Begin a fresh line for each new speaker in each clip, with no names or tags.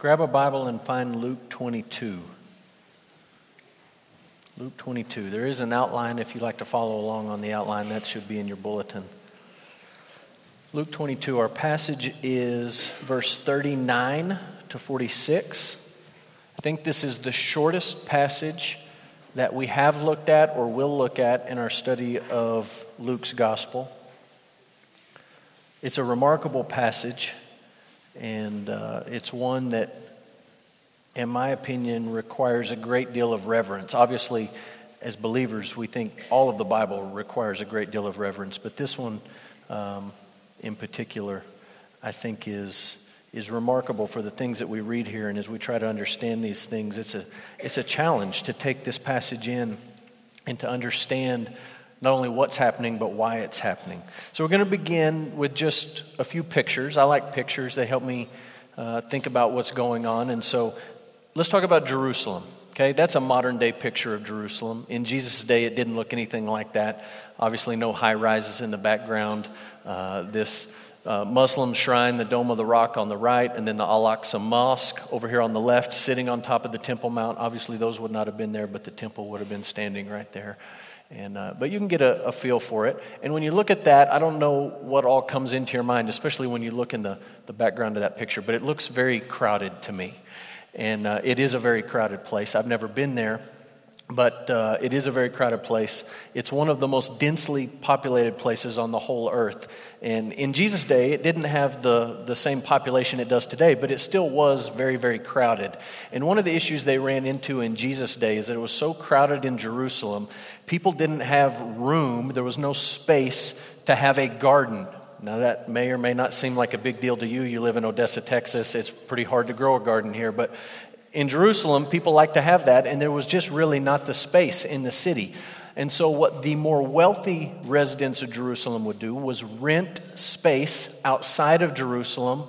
Grab a Bible and find Luke 22. Luke 22. There is an outline if you'd like to follow along on the outline, that should be in your bulletin. Luke 22, our passage is verse 39 to 46. I think this is the shortest passage that we have looked at or will look at in our study of Luke's gospel. It's a remarkable passage, and uh, it's one that, in my opinion, requires a great deal of reverence. Obviously, as believers, we think all of the Bible requires a great deal of reverence, but this one um, in particular, I think, is is remarkable for the things that we read here. And as we try to understand these things, it's a, it's a challenge to take this passage in and to understand not only what's happening, but why it's happening. So we're going to begin with just a few pictures. I like pictures, they help me uh, think about what's going on. And so let's talk about Jerusalem. Okay, that's a modern day picture of Jerusalem. In Jesus' day, it didn't look anything like that. Obviously, no high rises in the background. Uh, this uh, Muslim shrine, the Dome of the Rock on the right, and then the Al Aqsa Mosque over here on the left, sitting on top of the Temple Mount. Obviously, those would not have been there, but the temple would have been standing right there. And, uh, but you can get a, a, feel for it. And when you look at that, I don't know what all comes into your mind, especially when you look in the, the background of that picture, but it looks very crowded to me. And uh, it is a very crowded place. I've never been there but uh, it is a very crowded place. It's one of the most densely populated places on the whole earth. And in Jesus' day, it didn't have the, the same population it does today, but it still was very, very crowded. And one of the issues they ran into in Jesus' day is that it was so crowded in Jerusalem, people didn't have room, there was no space to have a garden. Now, that may or may not seem like a big deal to you. You live in Odessa, Texas. It's pretty hard to grow a garden here, but in Jerusalem, people like to have that, and there was just really not the space in the city. And so, what the more wealthy residents of Jerusalem would do was rent space outside of Jerusalem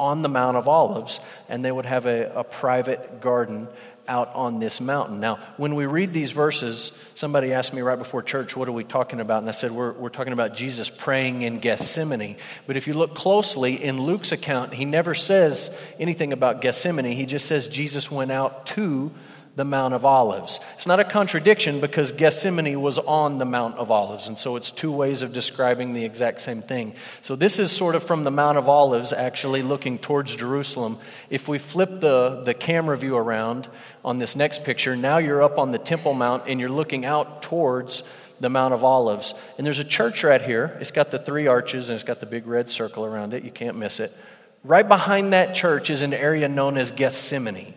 on the Mount of Olives, and they would have a, a private garden out on this mountain. Now, when we read these verses, somebody asked me right before church, What are we talking about? And I said, We're, we're talking about Jesus praying in Gethsemane. But if you look closely in Luke's account, he never says anything about Gethsemane. He just says Jesus went out to the Mount of Olives. It's not a contradiction because Gethsemane was on the Mount of Olives, and so it's two ways of describing the exact same thing. So this is sort of from the Mount of Olives, actually looking towards Jerusalem. If we flip the, the camera view around on this next picture, now you're up on the Temple Mount and you're looking out towards the Mount of Olives. And there's a church right here. It's got the three arches and it's got the big red circle around it. You can't miss it. Right behind that church is an area known as Gethsemane.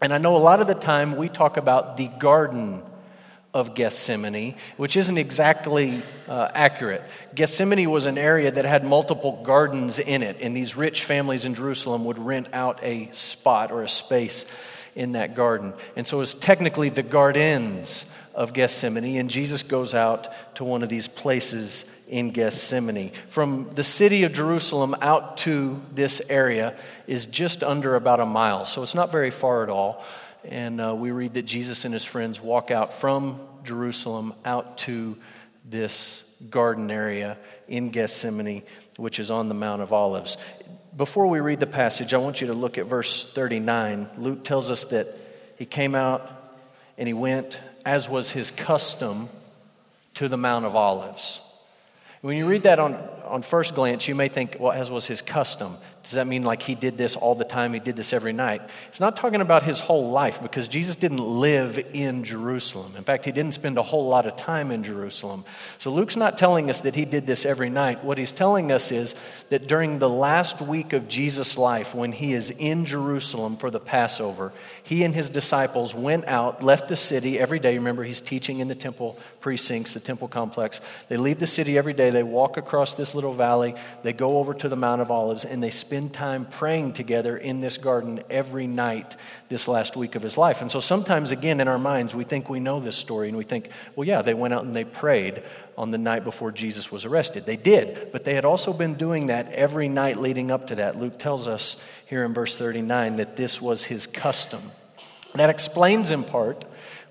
And I know a lot of the time we talk about the Garden of Gethsemane, which isn't exactly uh, accurate. Gethsemane was an area that had multiple gardens in it, and these rich families in Jerusalem would rent out a spot or a space in that garden. And so it was technically the gardens of Gethsemane, and Jesus goes out to one of these places in Gethsemane. From the city of Jerusalem out to this area is just under about a mile, so it's not very far at all. And uh, we read that Jesus and his friends walk out from Jerusalem out to this garden area in Gethsemane, which is on the Mount of Olives. Before we read the passage, I want you to look at verse 39. Luke tells us that he came out and he went, as was his custom, to the Mount of Olives. When you read that on, on first glance, you may think, well, as was his custom. Does that mean like he did this all the time? He did this every night? It's not talking about his whole life because Jesus didn't live in Jerusalem. In fact, he didn't spend a whole lot of time in Jerusalem. So Luke's not telling us that he did this every night. What he's telling us is that during the last week of Jesus' life, when he is in Jerusalem for the Passover, he and his disciples went out, left the city every day. Remember, he's teaching in the temple precincts, the temple complex. They leave the city every day. They walk across this little valley. They go over to the Mount of Olives and they spend time praying together in this garden every night this last week of his life. And so sometimes, again, in our minds, we think we know this story and we think, well, yeah, they went out and they prayed on the night before Jesus was arrested. They did, but they had also been doing that every night leading up to that. Luke tells us here in verse 39 that this was his custom. That explains in part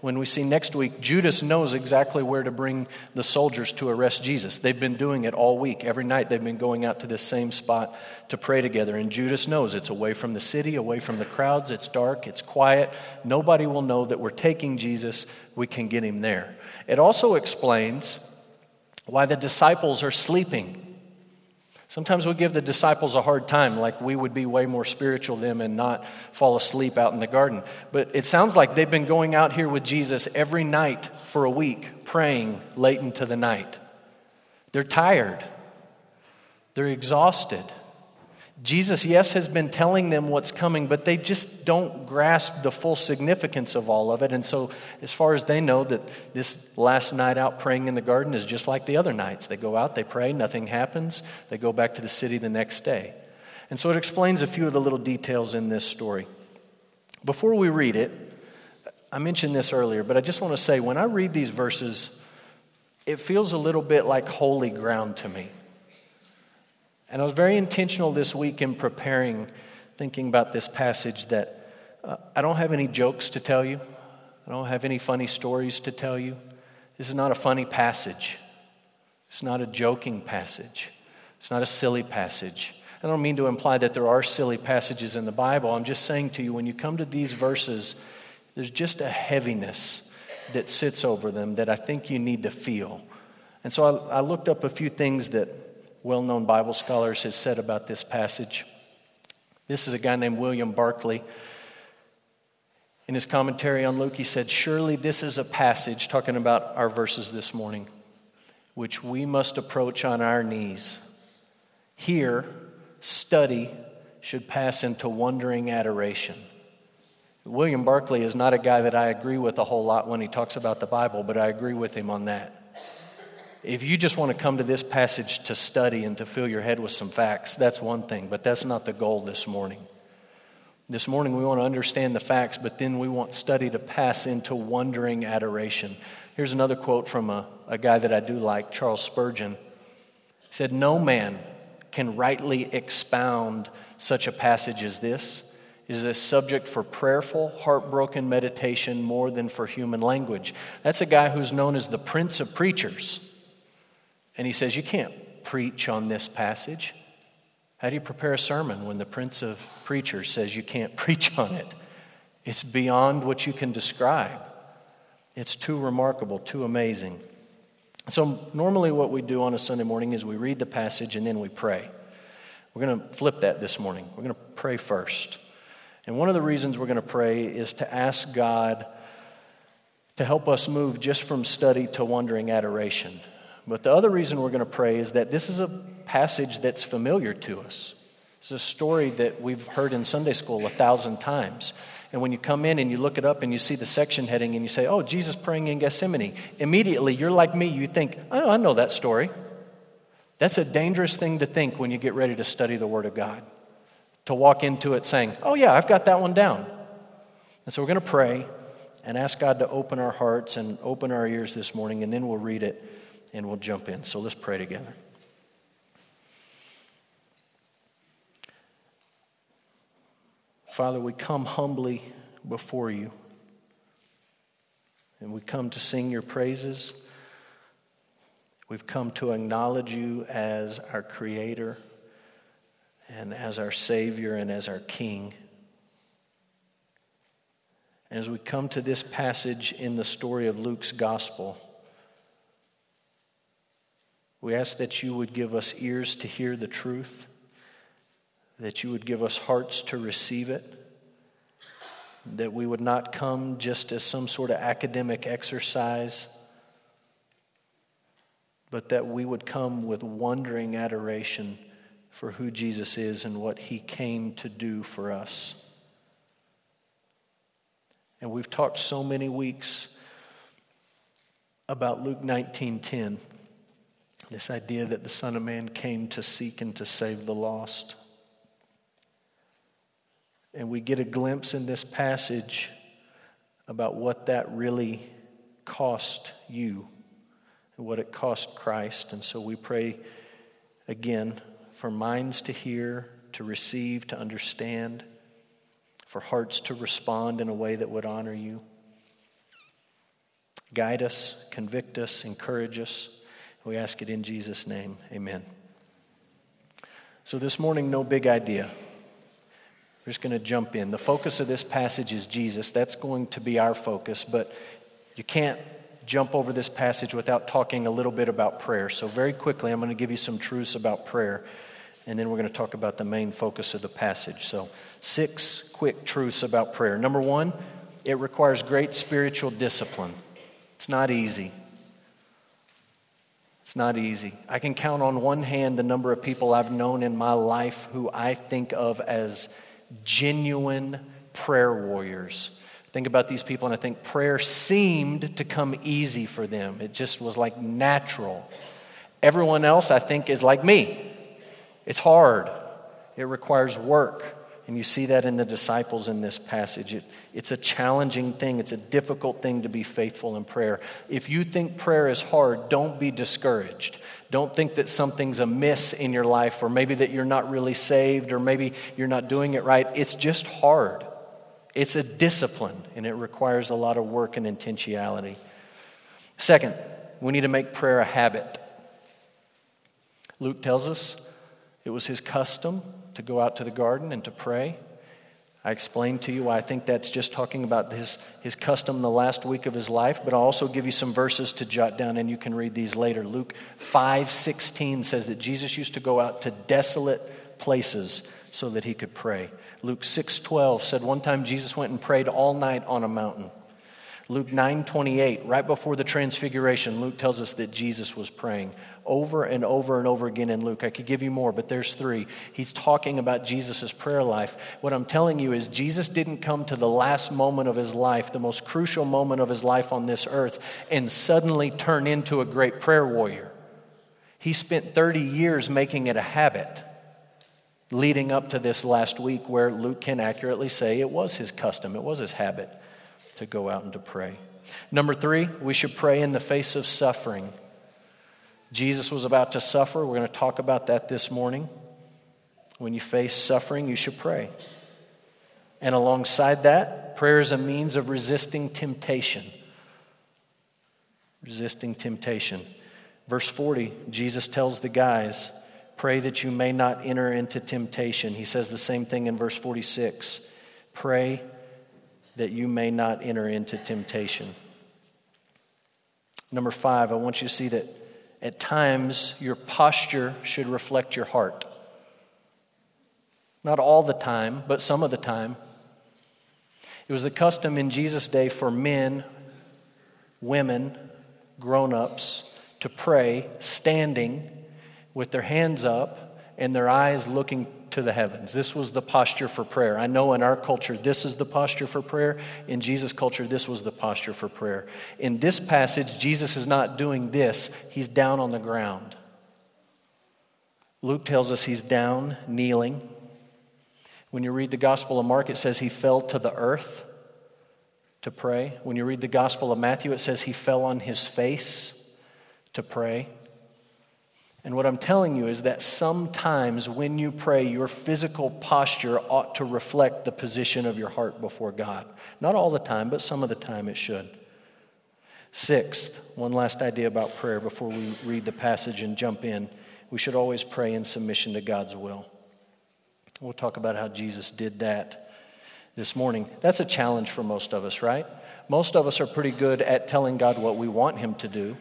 when we see next week, Judas knows exactly where to bring the soldiers to arrest Jesus. They've been doing it all week. Every night they've been going out to this same spot to pray together. And Judas knows it's away from the city, away from the crowds, it's dark, it's quiet. Nobody will know that we're taking Jesus. We can get him there. It also explains why the disciples are sleeping. Sometimes we give the disciples a hard time, like we would be way more spiritual than them and not fall asleep out in the garden. But it sounds like they've been going out here with Jesus every night for a week, praying late into the night. They're tired, they're exhausted. Jesus, yes, has been telling them what's coming, but they just don't grasp the full significance of all of it. And so, as far as they know, that this last night out praying in the garden is just like the other nights. They go out, they pray, nothing happens, they go back to the city the next day. And so, it explains a few of the little details in this story. Before we read it, I mentioned this earlier, but I just want to say when I read these verses, it feels a little bit like holy ground to me. And I was very intentional this week in preparing, thinking about this passage that uh, I don't have any jokes to tell you. I don't have any funny stories to tell you. This is not a funny passage. It's not a joking passage. It's not a silly passage. I don't mean to imply that there are silly passages in the Bible. I'm just saying to you, when you come to these verses, there's just a heaviness that sits over them that I think you need to feel. And so I, I looked up a few things that well known Bible scholars has said about this passage. This is a guy named William Barclay. In his commentary on Luke, he said, Surely this is a passage, talking about our verses this morning, which we must approach on our knees. Here, study should pass into wondering adoration. William Barclay is not a guy that I agree with a whole lot when he talks about the Bible, but I agree with him on that. If you just want to come to this passage to study and to fill your head with some facts, that's one thing, but that's not the goal this morning. This morning, we want to understand the facts, but then we want study to pass into wondering adoration. Here's another quote from a, a guy that I do like, Charles Spurgeon. He said, No man can rightly expound such a passage as this. Is a subject for prayerful, heartbroken meditation more than for human language. That's a guy who's known as the Prince of Preachers. And he says, You can't preach on this passage. How do you prepare a sermon when the Prince of Preachers says you can't preach on it? It's beyond what you can describe. It's too remarkable, too amazing. So, normally, what we do on a Sunday morning is we read the passage and then we pray. We're going to flip that this morning. We're going to pray first. And one of the reasons we're going to pray is to ask God to help us move just from study to wondering adoration. But the other reason we're going to pray is that this is a passage that's familiar to us. It's a story that we've heard in Sunday school a thousand times. And when you come in and you look it up and you see the section heading and you say, Oh, Jesus praying in Gethsemane, immediately you're like me, you think, Oh, I know that story. That's a dangerous thing to think when you get ready to study the Word of God. To walk into it saying, Oh, yeah, I've got that one down. And so we're going to pray and ask God to open our hearts and open our ears this morning, and then we'll read it and we'll jump in. So let's pray together. Father, we come humbly before you, and we come to sing your praises. We've come to acknowledge you as our Creator and as our Savior and as our King. As we come to this passage in the story of Luke's Gospel, we ask that you would give us ears to hear the truth, that you would give us hearts to receive it, that we would not come just as some sort of academic exercise, but that we would come with wondering adoration for who Jesus is and what he came to do for us. And we've talked so many weeks about Luke 19:10 this idea that the Son of Man came to seek and to save the lost. And we get a glimpse in this passage about what that really cost you and what it cost Christ. And so we pray again for minds to hear, to receive, to understand, for hearts to respond in a way that would honor you. guide us, convict us, encourage us. We ask it in Jesus' name. Amen. So, this morning, no big idea. We're just going to jump in. The focus of this passage is Jesus. That's going to be our focus, but you can't jump over this passage without talking a little bit about prayer. So, very quickly, I'm going to give you some truths about prayer, and then we're going to talk about the main focus of the passage. So, six quick truths about prayer. Number one, it requires great spiritual discipline. It's not easy. It's not easy. I can count on one hand the number of people I've known in my life who I think of as genuine prayer warriors. Think about these people, and I think prayer seemed to come easy for them. It just was like natural. Everyone else, I think, is like me. It's hard, it requires work. And you see that in the disciples in this passage. It, it's a challenging thing, it's a difficult thing to be faithful in prayer. If you think prayer is hard, don't be discouraged. Don't think that something's amiss in your life, or maybe that you're not really saved, or maybe you're not doing it right. It's just hard. It's a discipline, and it requires a lot of work and intentionality. Second, we need to make prayer a habit. Luke tells us it was his custom to go out to the garden and to pray. I explained to you why I think that's just talking about his, his custom the last week of his life, but I'll also give you some verses to jot down and you can read these later. Luke 5 16 says that Jesus used to go out to desolate places so that he could pray. Luke 6 12 said one time Jesus went and prayed all night on a mountain. Luke 9:28, right before the transfiguration, Luke tells us that Jesus was praying over and over and over again in Luke. I could give you more, but there's 3. He's talking about Jesus' prayer life. What I'm telling you is Jesus didn't come to the last moment of his life, the most crucial moment of his life on this earth and suddenly turn into a great prayer warrior. He spent 30 years making it a habit leading up to this last week where Luke can accurately say it was his custom, it was his habit to go out and to pray. Number three, we should pray in the face of suffering. Jesus was about to suffer. We're going to talk about that this morning. When you face suffering, you should pray. And alongside that, prayer is a means of resisting temptation. Resisting temptation. Verse 40, Jesus tells the guys, Pray that you may not enter into temptation. He says the same thing in verse 46. Pray that you may not enter into temptation. Number five, I want you to see that at times your posture should reflect your heart. Not all the time, but some of the time. It was the custom in Jesus' day for men, women, grown ups to pray standing with their hands up and their eyes looking to the heavens. This was the posture for prayer. I know in our culture, this is the posture for prayer. In Jesus' culture, this was the posture for prayer. In this passage, Jesus is not doing this, he's down on the ground. Luke tells us he's down, kneeling. When you read the Gospel of Mark, it says he fell to the earth to pray. When you read the Gospel of Matthew, it says he fell on his face to pray. And what I'm telling you is that sometimes when you pray, your physical posture ought to reflect the position of your heart before God. Not all the time, but some of the time it should. Sixth, one last idea about prayer before we read the passage and jump in. We should always pray in submission to God's will. We'll talk about how Jesus did that this morning. That's a challenge for most of us, right? Most of us are pretty good at telling God what we want Him to do.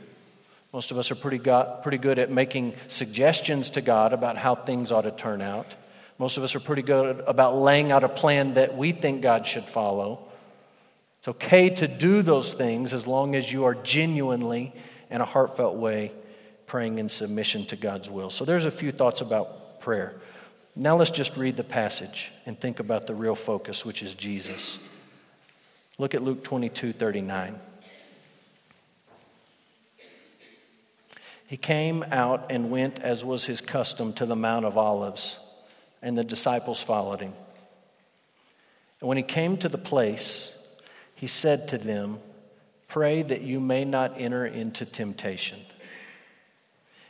Most of us are pretty, got, pretty good at making suggestions to God about how things ought to turn out. Most of us are pretty good about laying out a plan that we think God should follow. It's okay to do those things as long as you are genuinely, in a heartfelt way, praying in submission to God's will. So there's a few thoughts about prayer. Now let's just read the passage and think about the real focus, which is Jesus. Look at Luke 22 39. He came out and went, as was his custom, to the Mount of Olives, and the disciples followed him. And when he came to the place, he said to them, Pray that you may not enter into temptation.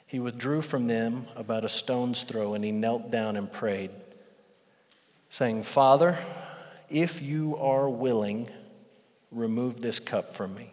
He withdrew from them about a stone's throw, and he knelt down and prayed, saying, Father, if you are willing, remove this cup from me.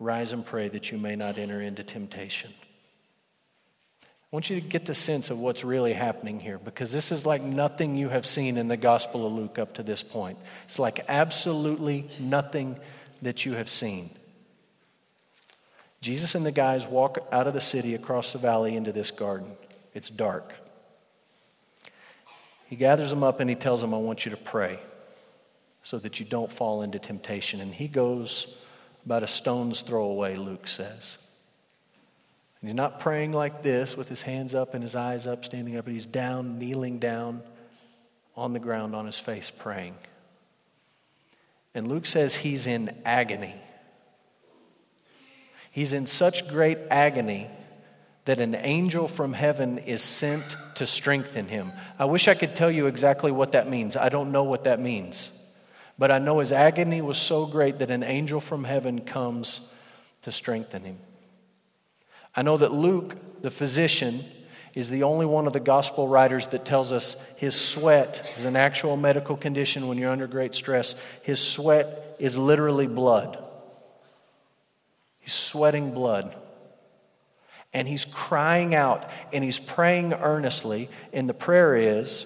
Rise and pray that you may not enter into temptation. I want you to get the sense of what's really happening here because this is like nothing you have seen in the Gospel of Luke up to this point. It's like absolutely nothing that you have seen. Jesus and the guys walk out of the city across the valley into this garden. It's dark. He gathers them up and he tells them, I want you to pray so that you don't fall into temptation. And he goes about a stone's throw away, Luke says. And he's not praying like this with his hands up and his eyes up, standing up, but he's down, kneeling down on the ground on his face, praying. And Luke says he's in agony. He's in such great agony that an angel from heaven is sent to strengthen him. I wish I could tell you exactly what that means. I don't know what that means. But I know his agony was so great that an angel from heaven comes to strengthen him. I know that Luke, the physician, is the only one of the gospel writers that tells us his sweat is an actual medical condition when you're under great stress. His sweat is literally blood. He's sweating blood. And he's crying out and he's praying earnestly. And the prayer is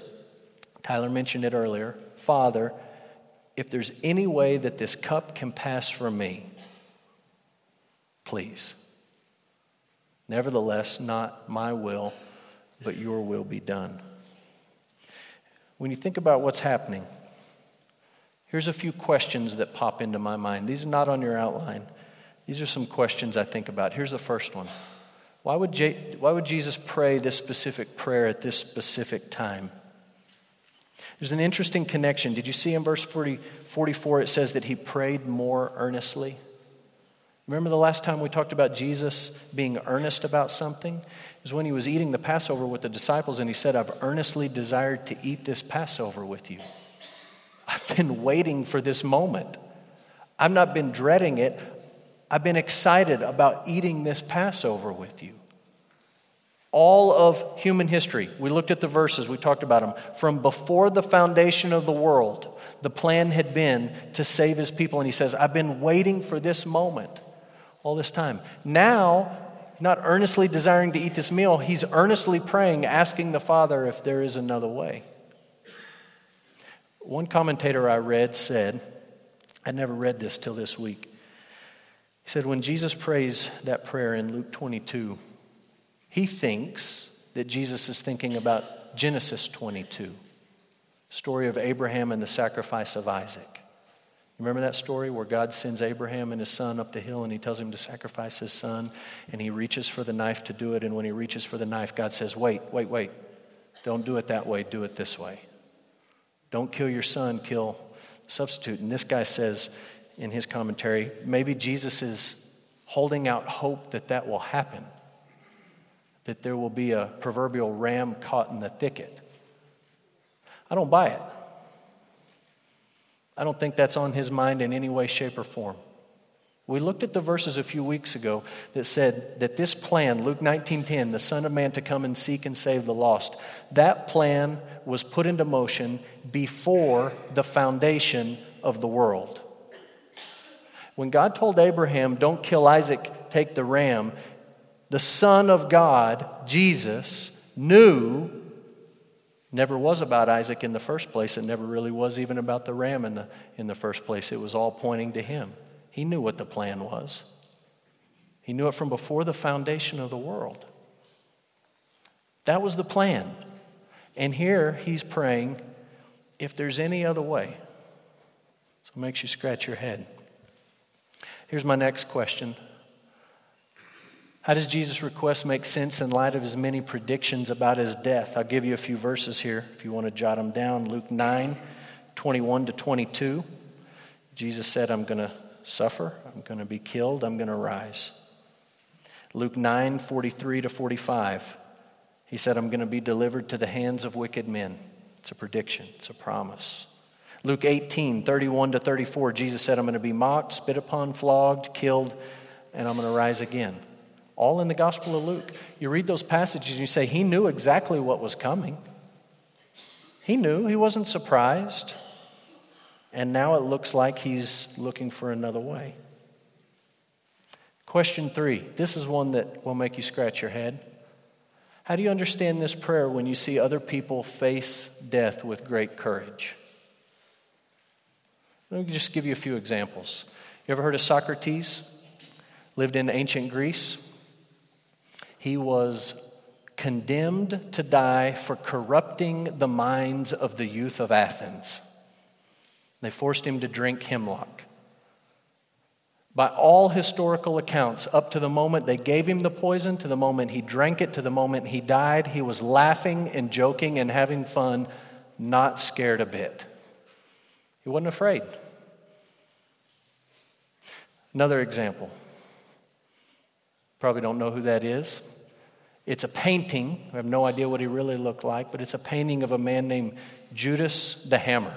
Tyler mentioned it earlier Father, if there's any way that this cup can pass from me, please. Nevertheless, not my will, but your will be done. When you think about what's happening, here's a few questions that pop into my mind. These are not on your outline. These are some questions I think about. Here's the first one Why would, J- why would Jesus pray this specific prayer at this specific time? There's an interesting connection. Did you see in verse 40, 44 it says that he prayed more earnestly? Remember the last time we talked about Jesus being earnest about something? It was when he was eating the Passover with the disciples and he said, I've earnestly desired to eat this Passover with you. I've been waiting for this moment. I've not been dreading it. I've been excited about eating this Passover with you all of human history. We looked at the verses, we talked about them. From before the foundation of the world, the plan had been to save his people. And he says, I've been waiting for this moment all this time. Now, he's not earnestly desiring to eat this meal, he's earnestly praying, asking the Father if there is another way. One commentator I read said, I never read this till this week. He said, when Jesus prays that prayer in Luke 22, he thinks that Jesus is thinking about Genesis 22, story of Abraham and the sacrifice of Isaac. You remember that story where God sends Abraham and his son up the hill and he tells him to sacrifice his son and he reaches for the knife to do it and when he reaches for the knife God says, "Wait, wait, wait. Don't do it that way, do it this way. Don't kill your son, kill substitute." And this guy says in his commentary, maybe Jesus is holding out hope that that will happen that there will be a proverbial ram caught in the thicket. I don't buy it. I don't think that's on his mind in any way, shape, or form. We looked at the verses a few weeks ago that said that this plan, Luke 19:10, the Son of Man to come and seek and save the lost, that plan was put into motion before the foundation of the world. When God told Abraham, "Don't kill Isaac, take the ram," the Son of God, Jesus, knew never was about Isaac in the first place. It never really was even about the ram in the, in the first place. It was all pointing to him. He knew what the plan was, he knew it from before the foundation of the world. That was the plan. And here he's praying, if there's any other way. So it makes you scratch your head. Here's my next question how does Jesus' request make sense in light of his many predictions about his death? I'll give you a few verses here if you want to jot them down. Luke 9, 21 to 22. Jesus said, I'm going to suffer, I'm going to be killed, I'm going to rise. Luke 9 43 to 45. He said, I'm going to be delivered to the hands of wicked men. It's a prediction, it's a promise. Luke 18 31 to 34, Jesus said, I'm going to be mocked, spit upon, flogged, killed, and I'm going to rise again. All in the Gospel of Luke. You read those passages and you say, He knew exactly what was coming. He knew, he wasn't surprised. And now it looks like he's looking for another way. Question three this is one that will make you scratch your head. How do you understand this prayer when you see other people face death with great courage? Let me just give you a few examples. You ever heard of Socrates? Lived in ancient Greece. He was condemned to die for corrupting the minds of the youth of Athens. They forced him to drink hemlock. By all historical accounts, up to the moment they gave him the poison, to the moment he drank it, to the moment he died, he was laughing and joking and having fun, not scared a bit. He wasn't afraid. Another example. Probably don't know who that is. It's a painting. I have no idea what he really looked like, but it's a painting of a man named Judas the Hammer,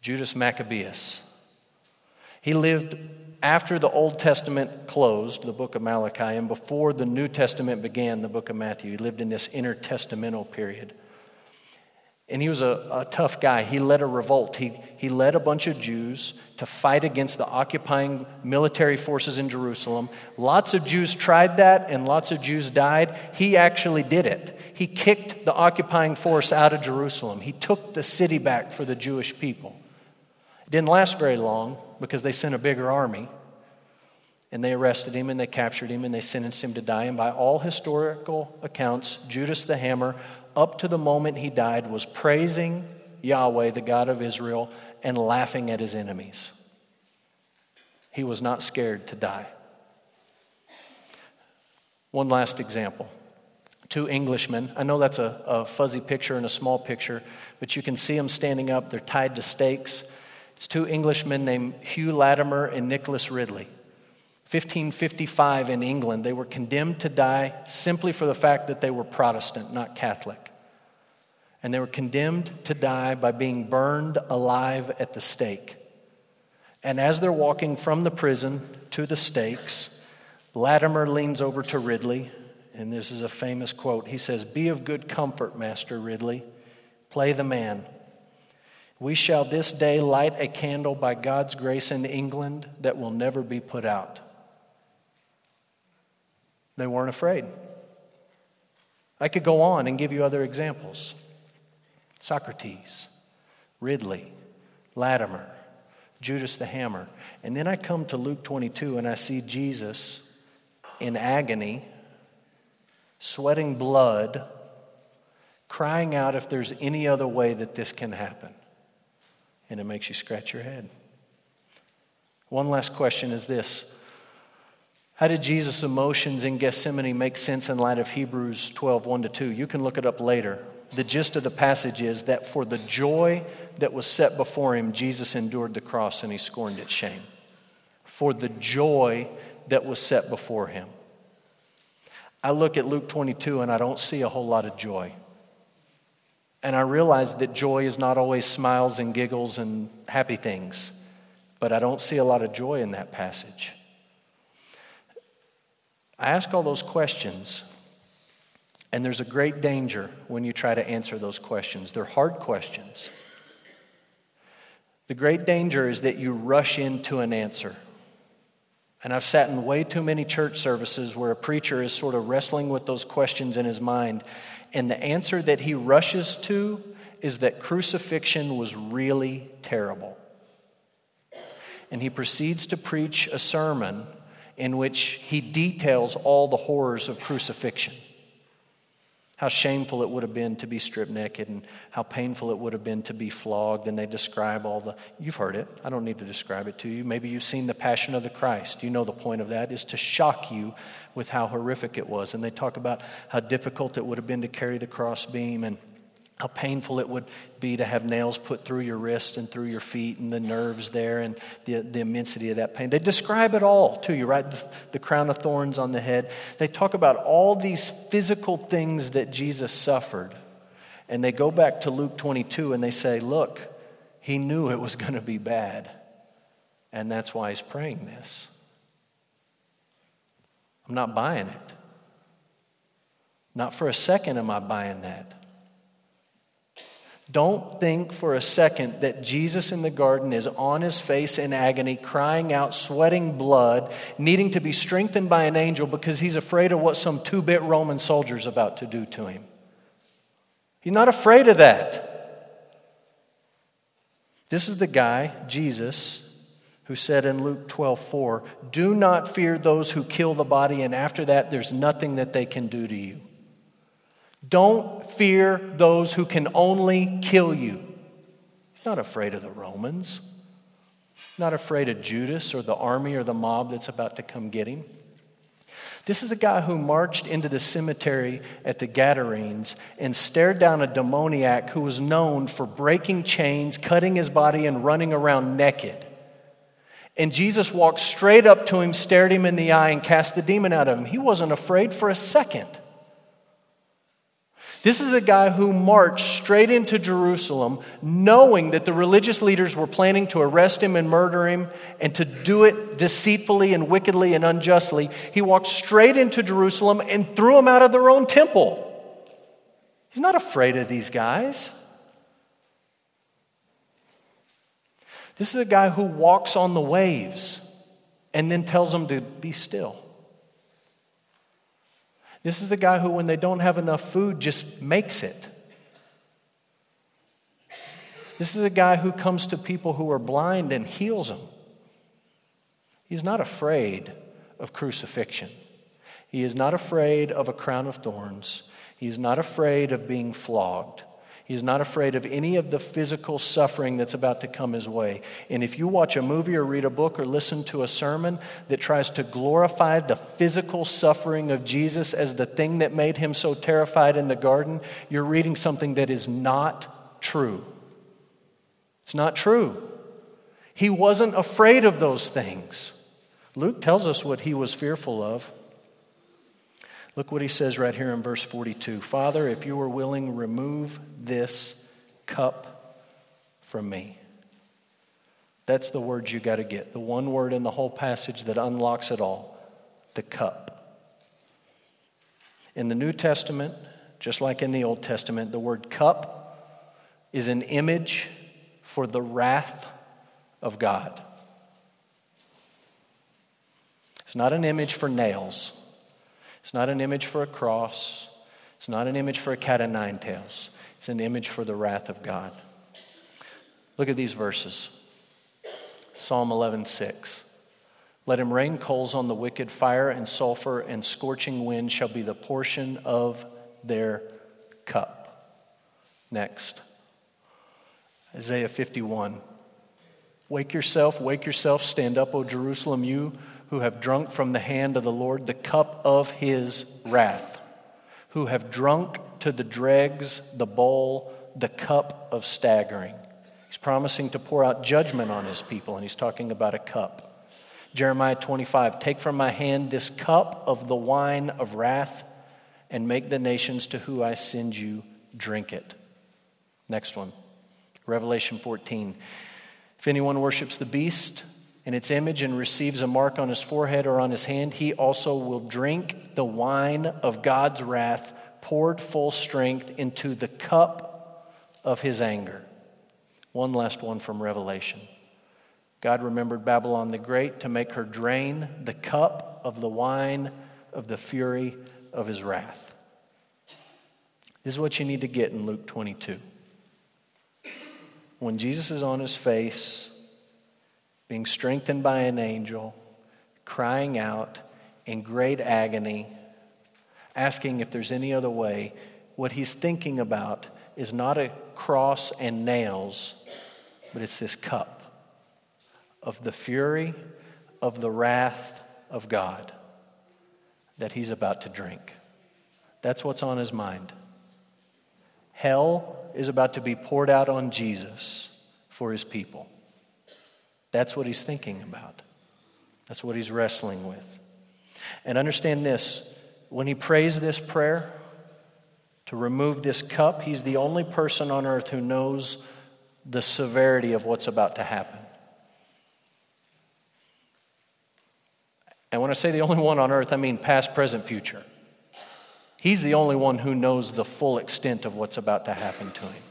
Judas Maccabeus. He lived after the Old Testament closed, the book of Malachi, and before the New Testament began, the book of Matthew. He lived in this intertestamental period. And he was a, a, tough guy. He led a revolt. He, he led a bunch of Jews to fight against the occupying military forces in Jerusalem. Lots of Jews tried that, and lots of Jews died. He actually did it. He kicked the occupying force out of Jerusalem. He took the city back for the Jewish people. It didn't last very long because they sent a bigger army. And they arrested him and they captured him and they sentenced him to die. And by all historical accounts, Judas the Hammer up to the moment he died, was praising Yahweh, the God of Israel, and laughing at his enemies. He was not scared to die. One last example. Two Englishmen. I know that's a, a, fuzzy picture and a small picture, but you can see them standing up. They're tied to stakes. It's two Englishmen named Hugh Latimer and Nicholas Ridley. 1555 in England, they were condemned to die simply for the fact that they were Protestant, not Catholic. And they were condemned to die by being burned alive at the stake. And as they're walking from the prison to the stakes, Latimer leans over to Ridley, and this is a famous quote. He says, Be of good comfort, Master Ridley. Play the man. We shall this day light a candle by God's grace in England that will never be put out. They weren't afraid. I could go on and give you other examples Socrates, Ridley, Latimer, Judas the Hammer. And then I come to Luke 22 and I see Jesus in agony, sweating blood, crying out if there's any other way that this can happen. And it makes you scratch your head. One last question is this how did Jesus' emotions in Gethsemane make sense in light of Hebrews 12, 1 to 2? You can look it up later. The gist of the passage is that for the joy that was set before him, Jesus endured the cross and he scorned its shame. For the joy that was set before him. I look at Luke 22 and I don't see a whole lot of joy. And I realize that joy is not always smiles and giggles and happy things, but I don't see a lot of joy in that passage. I ask all those questions, and there's a great danger when you try to answer those questions. They're hard questions. The great danger is that you rush into an answer. And I've sat in way too many church services where a preacher is sort of wrestling with those questions in his mind, and the answer that he rushes to is that crucifixion was really terrible. And he proceeds to preach a sermon in which he details all the horrors of crucifixion. How shameful it would have been to be stripped naked, and how painful it would have been to be flogged. And they describe all the, you've heard it. I don't need to describe it to you. Maybe you've seen the Passion of the Christ. You know the point of that is to shock you with how horrific it was. And they talk about how difficult it would have been to carry the crossbeam and how painful it would be to have nails put through your wrist and through your feet and the nerves there and the, the immensity of that pain. They describe it all to you, right? The, the crown of thorns on the head. They talk about all these physical things that Jesus suffered. And they go back to Luke 22 and they say, look, he knew it was going to be bad. And that's why he's praying this. I'm not buying it. Not for a second am I buying that. Don't think for a second that Jesus in the garden is on his face in agony, crying out, sweating blood, needing to be strengthened by an angel because he's afraid of what some two bit Roman soldier is about to do to him. He's not afraid of that. This is the guy, Jesus, who said in Luke 12 4, Do not fear those who kill the body, and after that, there's nothing that they can do to you. Don't fear those who can only kill you. He's not afraid of the Romans, He's not afraid of Judas or the army or the mob that's about to come get him. This is a guy who marched into the cemetery at the Gadarenes and stared down a demoniac who was known for breaking chains, cutting his body, and running around naked. And Jesus walked straight up to him, stared him in the eye, and cast the demon out of him. He wasn't afraid for a second. This is a guy who marched straight into Jerusalem knowing that the religious leaders were planning to arrest him and murder him and to do it deceitfully and wickedly and unjustly. He walked straight into Jerusalem and threw them out of their own temple. He's not afraid of these guys. This is a guy who walks on the waves and then tells them to be still. This is the guy who, when they don't have enough food, just makes it. This is the guy who comes to people who are blind and heals them. He's not afraid of crucifixion. He is not afraid of a crown of thorns. He is not afraid of being flogged. He's not afraid of any of the physical suffering that's about to come his way. And if you watch a movie or read a book or listen to a sermon that tries to glorify the physical suffering of Jesus as the thing that made him so terrified in the garden, you're reading something that is not true. It's not true. He wasn't afraid of those things. Luke tells us what he was fearful of. Look what he says right here in verse 42 Father, if you are willing, remove this cup from me. That's the word you got to get. The one word in the whole passage that unlocks it all the cup. In the New Testament, just like in the Old Testament, the word cup is an image for the wrath of God. It's not an image for nails. It's not an image for a cross. It's not an image for a cat o' nine tails. It's an image for the wrath of God. Look at these verses Psalm 11, 6. Let him rain coals on the wicked, fire and sulfur and scorching wind shall be the portion of their cup. Next, Isaiah 51. Wake yourself, wake yourself, stand up, O Jerusalem, you who have drunk from the hand of the Lord the cup of his wrath, who have drunk to the dregs the bowl, the cup of staggering. He's promising to pour out judgment on his people, and he's talking about a cup. Jeremiah 25 Take from my hand this cup of the wine of wrath, and make the nations to whom I send you drink it. Next one, Revelation 14. If anyone worships the beast, in its image and receives a mark on his forehead or on his hand, he also will drink the wine of God's wrath poured full strength into the cup of his anger. One last one from Revelation. God remembered Babylon the Great to make her drain the cup of the wine of the fury of his wrath. This is what you need to get in Luke 22. When Jesus is on his face, being strengthened by an angel, crying out in great agony, asking if there's any other way. What he's thinking about is not a cross and nails, but it's this cup of the fury of the wrath of God that he's about to drink. That's what's on his mind. Hell is about to be poured out on Jesus for his people. That's what he's thinking about. That's what he's wrestling with. And understand this when he prays this prayer to remove this cup, he's the only person on earth who knows the severity of what's about to happen. And when I say the only one on earth, I mean past, present, future. He's the only one who knows the full extent of what's about to happen to him.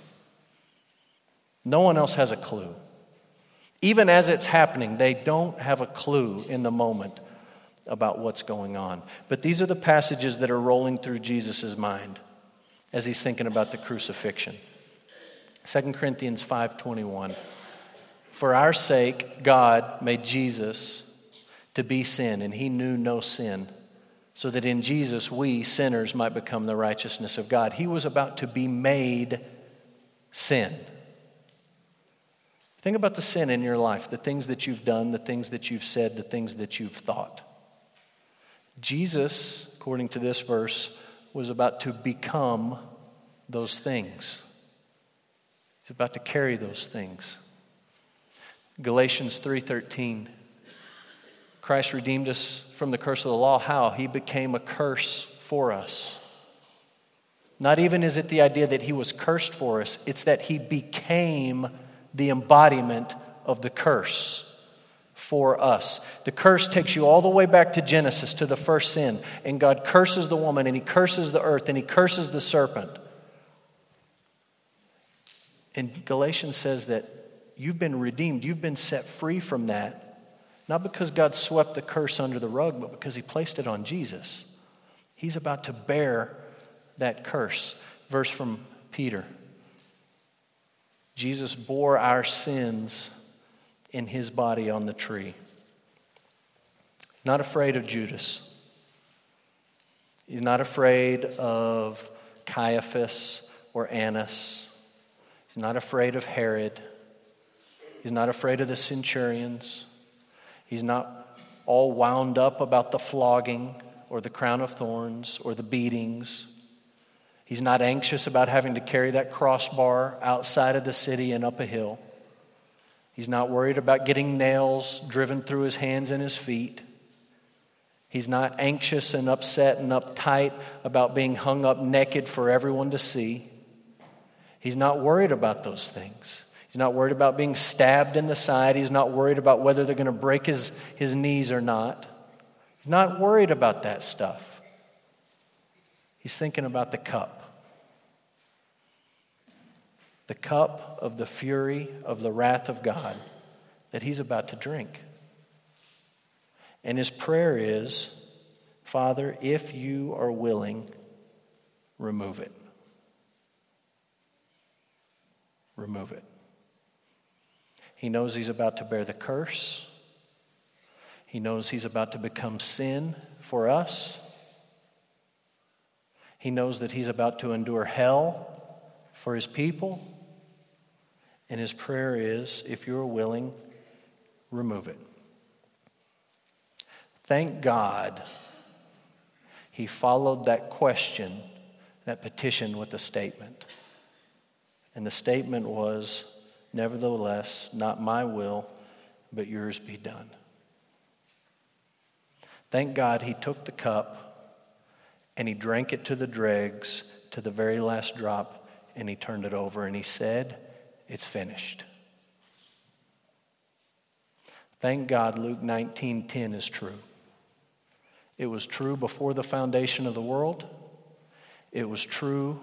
No one else has a clue. Even as it's happening, they don't have a clue in the moment about what's going on. But these are the passages that are rolling through Jesus' mind as he's thinking about the crucifixion. 2 Corinthians 5:21 For our sake God made Jesus to be sin and he knew no sin so that in Jesus we sinners might become the righteousness of God. He was about to be made sin. Think about the sin in your life, the things that you've done, the things that you've said, the things that you've thought. Jesus, according to this verse, was about to become those things. He's about to carry those things. Galatians 3:13 Christ redeemed us from the curse of the law. How? He became a curse for us. Not even is it the idea that he was cursed for us, it's that he became the embodiment of the curse for us. The curse takes you all the way back to Genesis, to the first sin. And God curses the woman, and He curses the earth, and He curses the serpent. And Galatians says that you've been redeemed, you've been set free from that, not because God swept the curse under the rug, but because He placed it on Jesus. He's about to bear that curse. Verse from Peter. Jesus bore our sins in his body on the tree. Not afraid of Judas. He's not afraid of Caiaphas or Annas. He's not afraid of Herod. He's not afraid of the centurions. He's not all wound up about the flogging or the crown of thorns or the beatings He's not anxious about having to carry that crossbar outside of the city and up a hill. He's not worried about getting nails driven through his hands and his feet. He's not anxious and upset and uptight about being hung up naked for everyone to see. He's not worried about those things. He's not worried about being stabbed in the side. He's not worried about whether they're going to break his, his knees or not. He's not worried about that stuff. He's thinking about the cup the cup of the fury of the wrath of God that he's about to drink. And his prayer is Father, if you are willing, remove it. Remove it. He knows he's about to bear the curse. He knows he's about to become sin for us. He knows that he's about to endure hell for his people. And his prayer is if you're willing, remove it. Thank God he followed that question, that petition, with a statement. And the statement was, Nevertheless, not my will, but yours be done. Thank God he took the cup and he drank it to the dregs, to the very last drop, and he turned it over and he said, it's finished. Thank God Luke 19:10 is true. It was true before the foundation of the world. It was true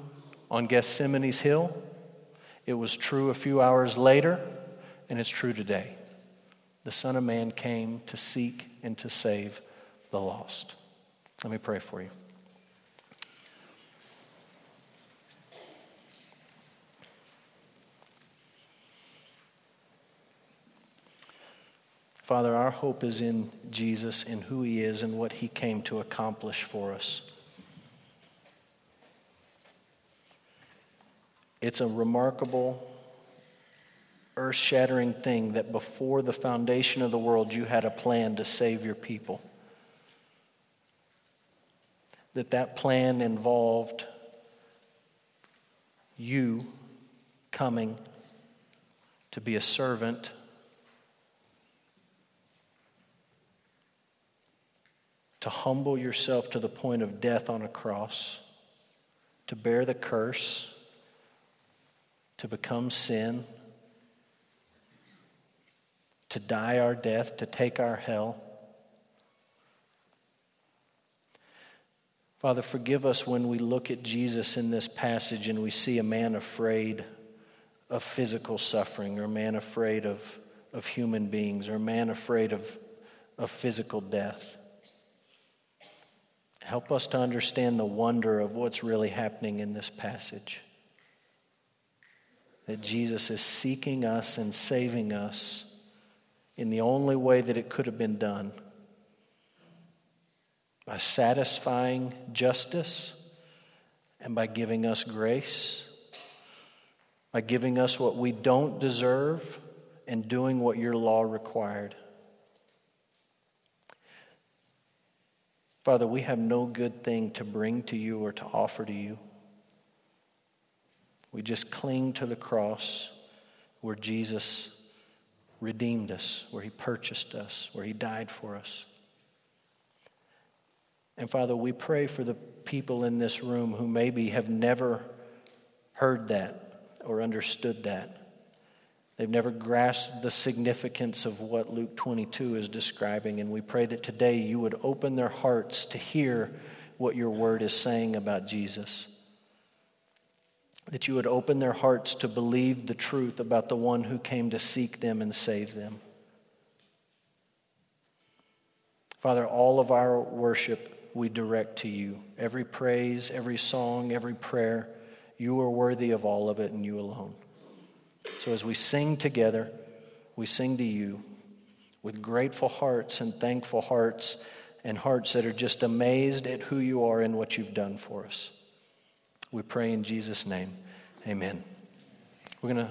on Gethsemane's hill. It was true a few hours later, and it's true today. The Son of Man came to seek and to save the lost. Let me pray for you. Father, our hope is in Jesus, in who he is, and what he came to accomplish for us. It's a remarkable, earth shattering thing that before the foundation of the world, you had a plan to save your people. That that plan involved you coming to be a servant. To humble yourself to the point of death on a cross, to bear the curse, to become sin, to die our death, to take our hell. Father, forgive us when we look at Jesus in this passage and we see a man afraid of physical suffering, or a man afraid of, of human beings, or a man afraid of, of physical death. Help us to understand the wonder of what's really happening in this passage. That Jesus is seeking us and saving us in the only way that it could have been done by satisfying justice and by giving us grace, by giving us what we don't deserve and doing what your law required. Father, we have no good thing to bring to you or to offer to you. We just cling to the cross where Jesus redeemed us, where he purchased us, where he died for us. And Father, we pray for the people in this room who maybe have never heard that or understood that. They've never grasped the significance of what Luke 22 is describing. And we pray that today you would open their hearts to hear what your word is saying about Jesus. That you would open their hearts to believe the truth about the one who came to seek them and save them. Father, all of our worship we direct to you. Every praise, every song, every prayer, you are worthy of all of it and you alone. So as we sing together, we sing to you with grateful hearts and thankful hearts and hearts that are just amazed at who you are and what you've done for us. We pray in Jesus' name. Amen. We're going to